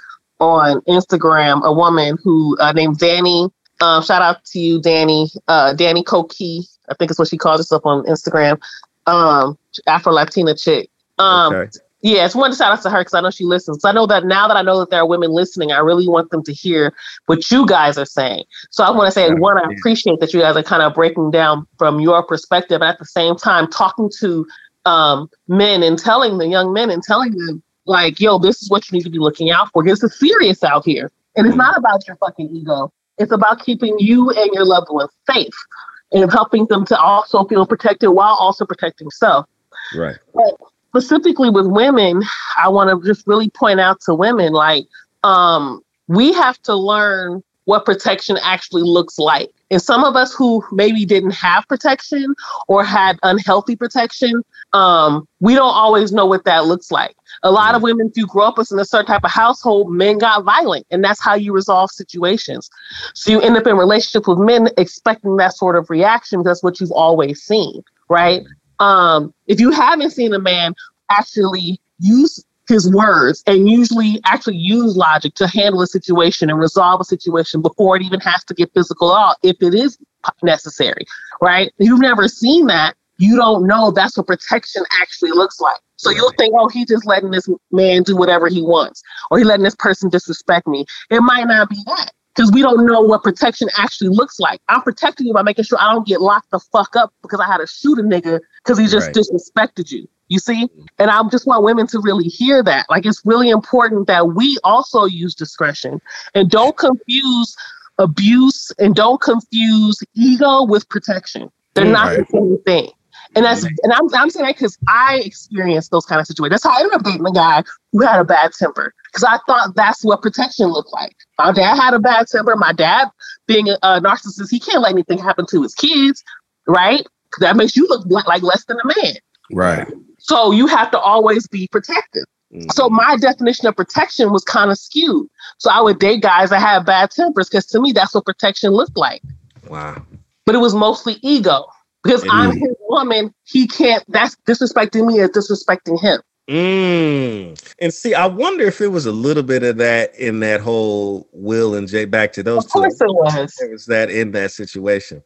on Instagram, a woman who uh, named Danny. Um, shout out to you, Danny. Uh, Danny Koki, I think is what she calls herself on Instagram. Um, Afro Latina chick. Um, okay yeah, it's one to shout out to her because I know she listens. So I know that now that I know that there are women listening, I really want them to hear what you guys are saying. So I want to say, Yeah. one, I appreciate that you guys are kind of breaking down from your perspective, and at the same time, talking to um, men and telling the young men and telling them, like, yo, this is what you need to be looking out for. This is serious out here, and it's Mhm. not about your fucking ego. It's about keeping you and your loved ones safe and helping them to also feel protected while also protecting self right But specifically with women, I want to just really point out to women like um, we have to learn what protection actually looks like And some of us who maybe didn't have protection or had unhealthy protection, um, we don't always know what that looks like. A lot of women, if you grow up in a certain type of household, men got violent, and that's how you resolve situations. So you end up in relationship with men expecting that sort of reaction. because That's what you've always seen, right? Um, if you haven't seen a man actually use his words and usually actually use logic to handle a situation and resolve a situation before it even has to get physical at all if it is necessary right? You've never seen that you don't know that's what protection actually looks like. So you'll think oh he's just letting this man do whatever he wants or he letting this person disrespect me. It might not be that because we don't know what protection actually looks like. I'm protecting you by making sure I don't get locked the fuck up because I had to shoot a nigga because he just Right. disrespected you. You see? Mm-hmm. And I just want women to really hear that. Like it's really important that we also use discretion and don't confuse abuse and don't confuse ego with protection. They're mm. not the same thing. And that's and I'm I'm saying that because I experienced those kind of situations. That's how I ended up dating a guy who had a bad temper. Because I thought that's what protection looked like. My dad had a bad temper. My dad, being a, a narcissist, he can't let anything happen to his kids, right? that makes you look like less than a man. Right. So you have to always be protective. Mm-hmm. So my definition of protection was kind of skewed. So I would date guys that had bad tempers because to me that's what protection looked like. wow. But it was mostly ego because I'm his woman. He can't. That's disrespecting me is disrespecting him. Mm. And see, I wonder if it was a little bit of that in that whole Will and Jay. Back to those Of two. course it was. There was that in that situation.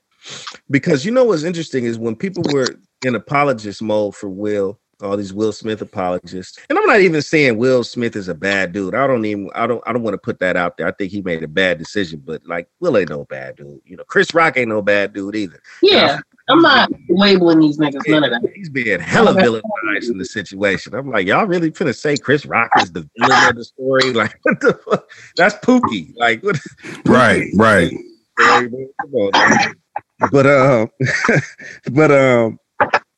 Because you know what's interesting is when people were in apologist mode for Will, all these Will Smith apologists, and I'm not even saying Will Smith is a bad dude. I don't even I don't I don't want to put that out there. I think he made a bad decision, but like Will ain't no bad dude. You know, Chris Rock ain't no bad dude either. Yeah, I'm not labeling these niggas. None of that. He's being hella villainized in the situation. I'm like, y'all really finna say Chris Rock is the villain of the story? Like, what the fuck? That's Pookie. Like, what? Right. Right. Come on, man. but um, but um,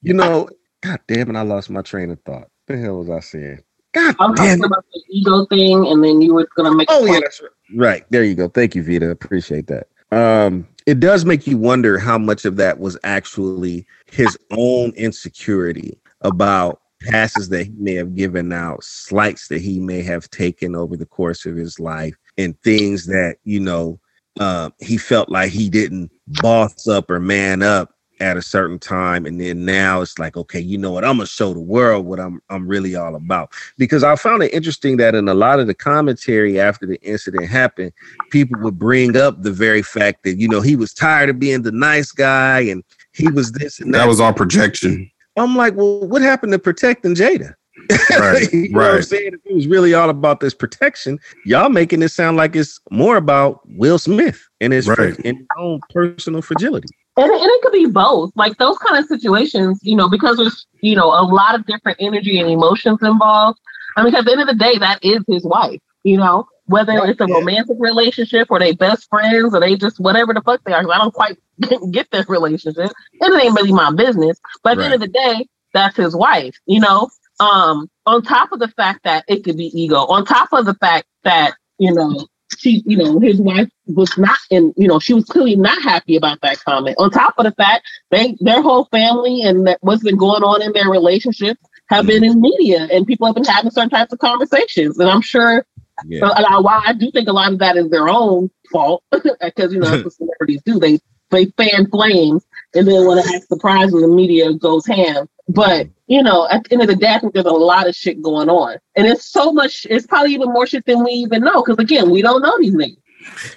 you know, god damn it, I lost my train of thought. What The hell was I saying? God I'm damn talking it. about the ego thing, and then you were gonna make. a Oh yeah, that's right. Right there, you go. Thank you, Vida. Appreciate that. Um, it does make you wonder how much of that was actually his own insecurity about passes that he may have given out, slights that he may have taken over the course of his life, and things that you know uh, he felt like he didn't boss up or man up at a certain time, and then now it's like, okay, you know what? I'm gonna show the world what I'm I'm really all about because I found it interesting that in a lot of the commentary after the incident happened, people would bring up the very fact that you know he was tired of being the nice guy and he was this and that. That was all projection. I'm like, well, what happened to protecting Jada? Right, you know what I'm right. saying? If it was really all about this protection, y'all making it sound like it's more about Will Smith and his, Right. and his own personal fragility. And, it- and it could be both. Like those kind of situations, you know, because there's, you know, a lot of different energy and emotions involved. I mean, at the end of the day, that is his wife, you know, whether it's a Yeah. romantic relationship or they best friends or they just whatever the fuck they are. I don't quite get their relationship. And it ain't really my business. But at the end of the day, that's his wife, you know. Um, on top of the fact that it could be ego, on top of the fact that, you know, she, you know, his wife was not in, you know, she was clearly not happy about that comment. On top of the fact they their whole family and that what's been going on in their relationship have been in media and people have been having certain types of conversations. And I'm sure Yeah. uh, uh, while I do think a lot of that is their own fault, because you know that's what celebrities do. They they fan flames and then when it acts surprised and the media goes ham. But you know, at the end of the day, I think there's a lot of shit going on. And it's so much, it's probably even more shit than we even know. Because again, we don't know these niggas.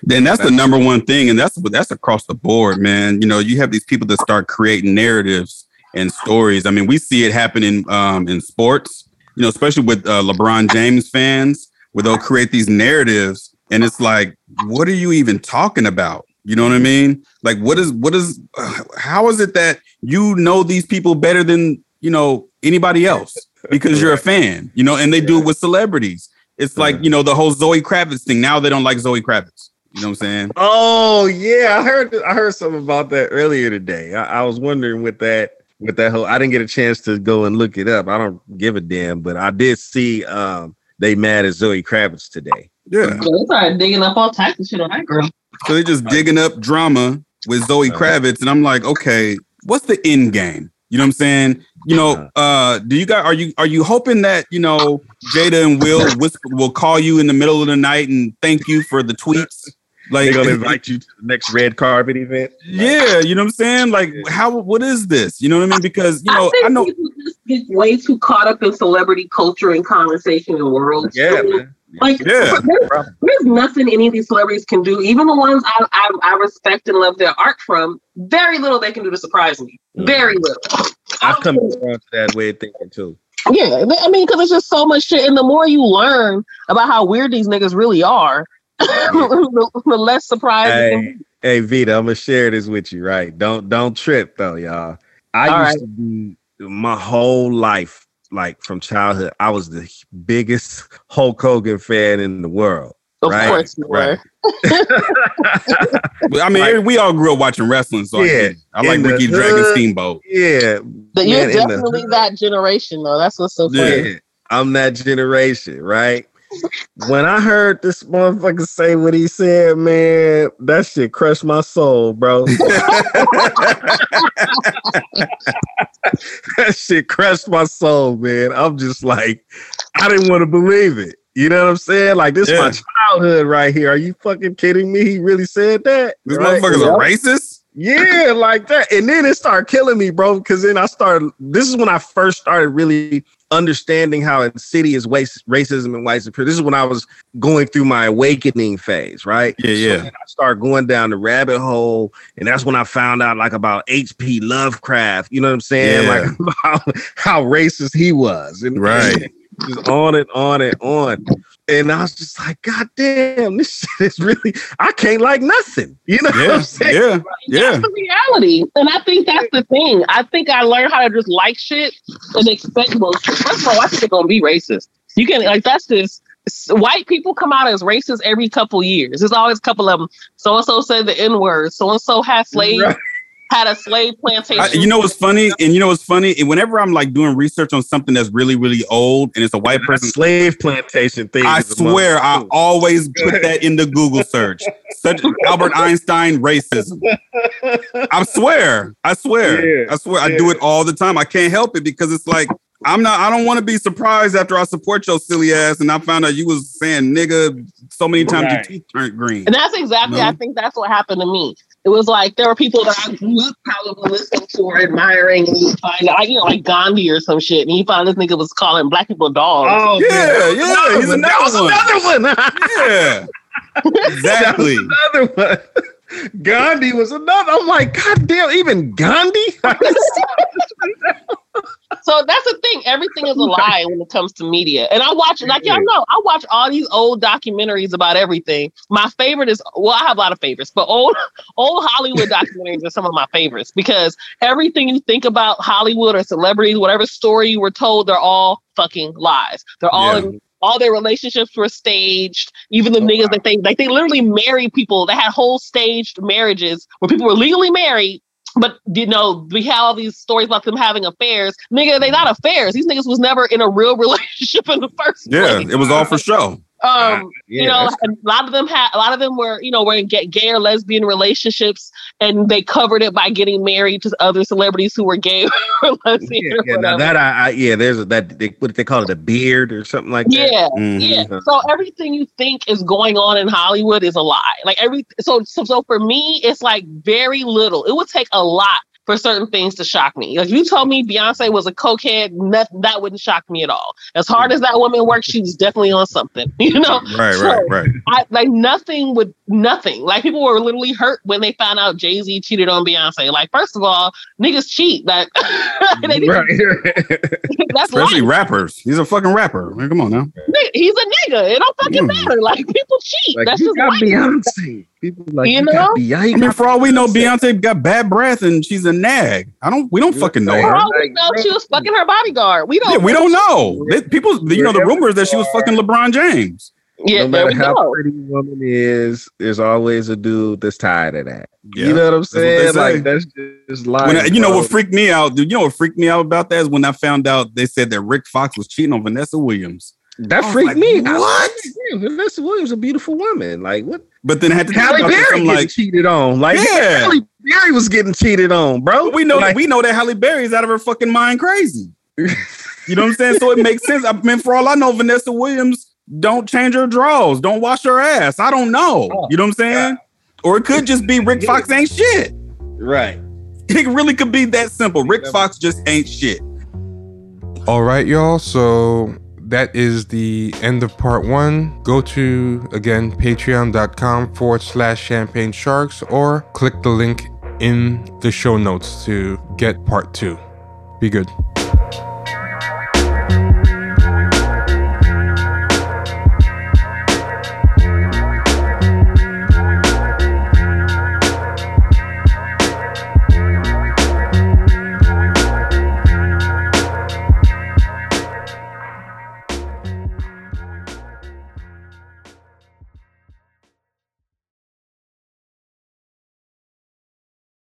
Then that's the number one thing, and that's that's across the board, man. You know, you have these people that start creating narratives and stories. I mean, we see it happening um, in sports. You know, especially with uh, LeBron James fans, where they'll create these narratives, and it's like, what are you even talking about? You know what I mean? Like, what is what is? Uh, how is it that you know these people better than you know anybody else because you're a fan? You know, and they do it with celebrities. It's like you know the whole Zoe Kravitz thing. Now they don't like Zoe Kravitz. You know what I'm saying? Oh yeah, I heard I heard something about that earlier today. I, I was wondering with that with that whole. I didn't get a chance to go and look it up. I don't give a damn, but I did see um they mad at Zoe Kravitz today. Yeah. So they started digging up all types of shit on that girl. So they're just digging up drama with Zoe. Kravitz, and I'm like, okay, what's the end game? You know what I'm saying? You know, uh, do you guys are you are you hoping that you know Jada and Will whisper, will call you in the middle of the night and thank you for the tweets? Like, They're gonna invite you to the next red carpet event. yeah, you know what I'm saying? Like, how what is this? You know what I mean? Because you know, I think I know. people just get way too caught up in celebrity culture and conversation and world. Yeah, So, man. Like, Yeah. there's, there's nothing any of these celebrities can do. Even the ones I, I, I respect and love their art from, very little they can do to surprise me. Mm. Very little. I've come around to that way of thinking too. Yeah, I mean, because it's just so much shit, and the more you learn about how weird these niggas really are, the, the less surprising. Hey, hey Vida, I'm gonna share this with you, right? Don't don't trip though, y'all. I All used to be my whole life, like from childhood, I was the biggest Hulk Hogan fan in the world. of right, course, you right. were. I mean, we all grew up watching wrestling, so I, Yeah, get it. I like in the Ricky Dragon. Steamboat. Yeah, But you're man, definitely that generation, though. That's what's so funny. Yeah, I'm that generation, right? When I heard this motherfucker say what he said, man, that shit crushed my soul, bro. that shit crushed my soul, man. I'm just like, I didn't want to believe it. You know what I'm saying? Like this is my childhood right here. Are you fucking kidding me? He really said that? This Right? motherfucker's a racist. Yeah, like that. And then it started killing me, bro. Because then I started. This is when I first started really understanding how insidious waste, racism and white supremacy. This is when I was going through my awakening phase, right? Yeah, yeah. I started going down the rabbit hole, and that's when I found out like about H.P. Lovecraft. You know what I'm saying? Yeah. Like about how racist he was, and Right. just on and on and on. And I was just like, God damn, this shit is really. I can't like nothing. You know what Yeah, I'm saying? yeah, yeah. That's the reality. And I think that's the thing. I think I learned how to just like shit and expect well, first of all, why people gonna be racist? You can like that's just white people come out as racist every couple years. There's always a couple of them. So and so said the N word. So and so had slave Right. Had a slave plantation. I, you know what's funny? And you know what's funny? And whenever I'm like doing research on something that's really, really old and it's a white That person, slave plantation thing. I swear I motherfucker. always put that in the Google search. Such Albert Einstein racism. I swear. I swear. Yeah, I swear. I do it all the time. I can't help it because it's like I'm not I don't want to be surprised after I support your silly ass and I found out you was saying nigga so many times Right. your teeth turned green. And that's exactly, No. I think that's what happened to me. It was like there were people that I grew up probably listening to or admiring, and you find out, you know, like Gandhi or some shit, and he find this nigga was calling black people dogs. Oh, Yeah, yeah, that was he's another another one. That was another one. Yeah. Exactly. That was another one. Gandhi was another. I'm like, God damn, even Gandhi? So that's the thing. Everything is a lie when it comes to media. And I watch, like y'all know, I watch all these old documentaries about everything. My favorite is well, I have a lot of favorites, but old old Hollywood documentaries are some of my favorites because everything you think about Hollywood or celebrities, whatever story you were told, they're all fucking lies. They're all Yeah. in all their relationships were staged. Even the Oh, niggas wow. that they like they literally married people that had whole staged marriages where people were legally married. But you know, we have all these stories about them having affairs. Nigga, they not affairs. These niggas was never in a real relationship in the first Yeah, place. Yeah, it was all for show. Um, Yeah, you know, a lot of them had a lot of them were, you know, were in gay, gay or lesbian relationships, and they covered it by getting married to other celebrities who were gay or lesbian yeah, or yeah, now that I, I yeah, there's a, that they, what they call it, a beard or something like that. yeah, Mhm. yeah. Mhm. So everything you think is going on in Hollywood is a lie. Like every so so so for me, it's like very little. It would take a lot for certain things to shock me. Like you told me Beyonce was a cokehead, that that wouldn't shock me at all. As hard as that woman worked, she was definitely on something. You know, Right, So- right, right. I like nothing would nothing. Like people were literally hurt when they found out Jay Z cheated on Beyonce. Like first of all, niggas cheat. Like they didn't- right. that's Especially life. rappers. He's a fucking rapper. Man, come on now. He's a nigga. It don't fucking Mm. matter. Like people cheat. like, that's just got life. Beyonce. People like You you, know? got Beyonce. I mean, for all we know, Beyonce got bad breath and she's a nag. I don't. We don't fucking know For her. all we know, she was fucking her bodyguard. We don't. Yeah, we don't know. They- people, you know, the rumors that she was fucking LeBron James. Yeah, no matter how go. pretty a woman is, there's always a dude that's tired of that. Yeah. You know what I'm what they saying? say. Like that's just life. When I- you know what freaked me out, dude. You know what freaked me out about that is when I found out they said that Rick Fox was cheating on Vanessa Williams. That freaked like, me. out. what? Vanessa Williams, a beautiful woman. Like what? But then I had to think Halle about this. Berry I'm getting like, cheated on. Like Yeah. Halle Berry was getting cheated on, bro. But we know like, that we know that Halle Berry's out of her fucking mind crazy. you know what I'm saying? So it makes sense. I mean, for all I know, Vanessa Williams don't change her drawers, don't wash her ass. I don't know. Oh, you know what I'm saying? Or it could just be Rick Fox ain't shit. right. It really could be that simple. Rick Fox just ain't shit. All right, y'all. So that is the end of part one. Go to, again, patreon.com forward slash champagne sharks or click the link in the show notes to get part two. Be good.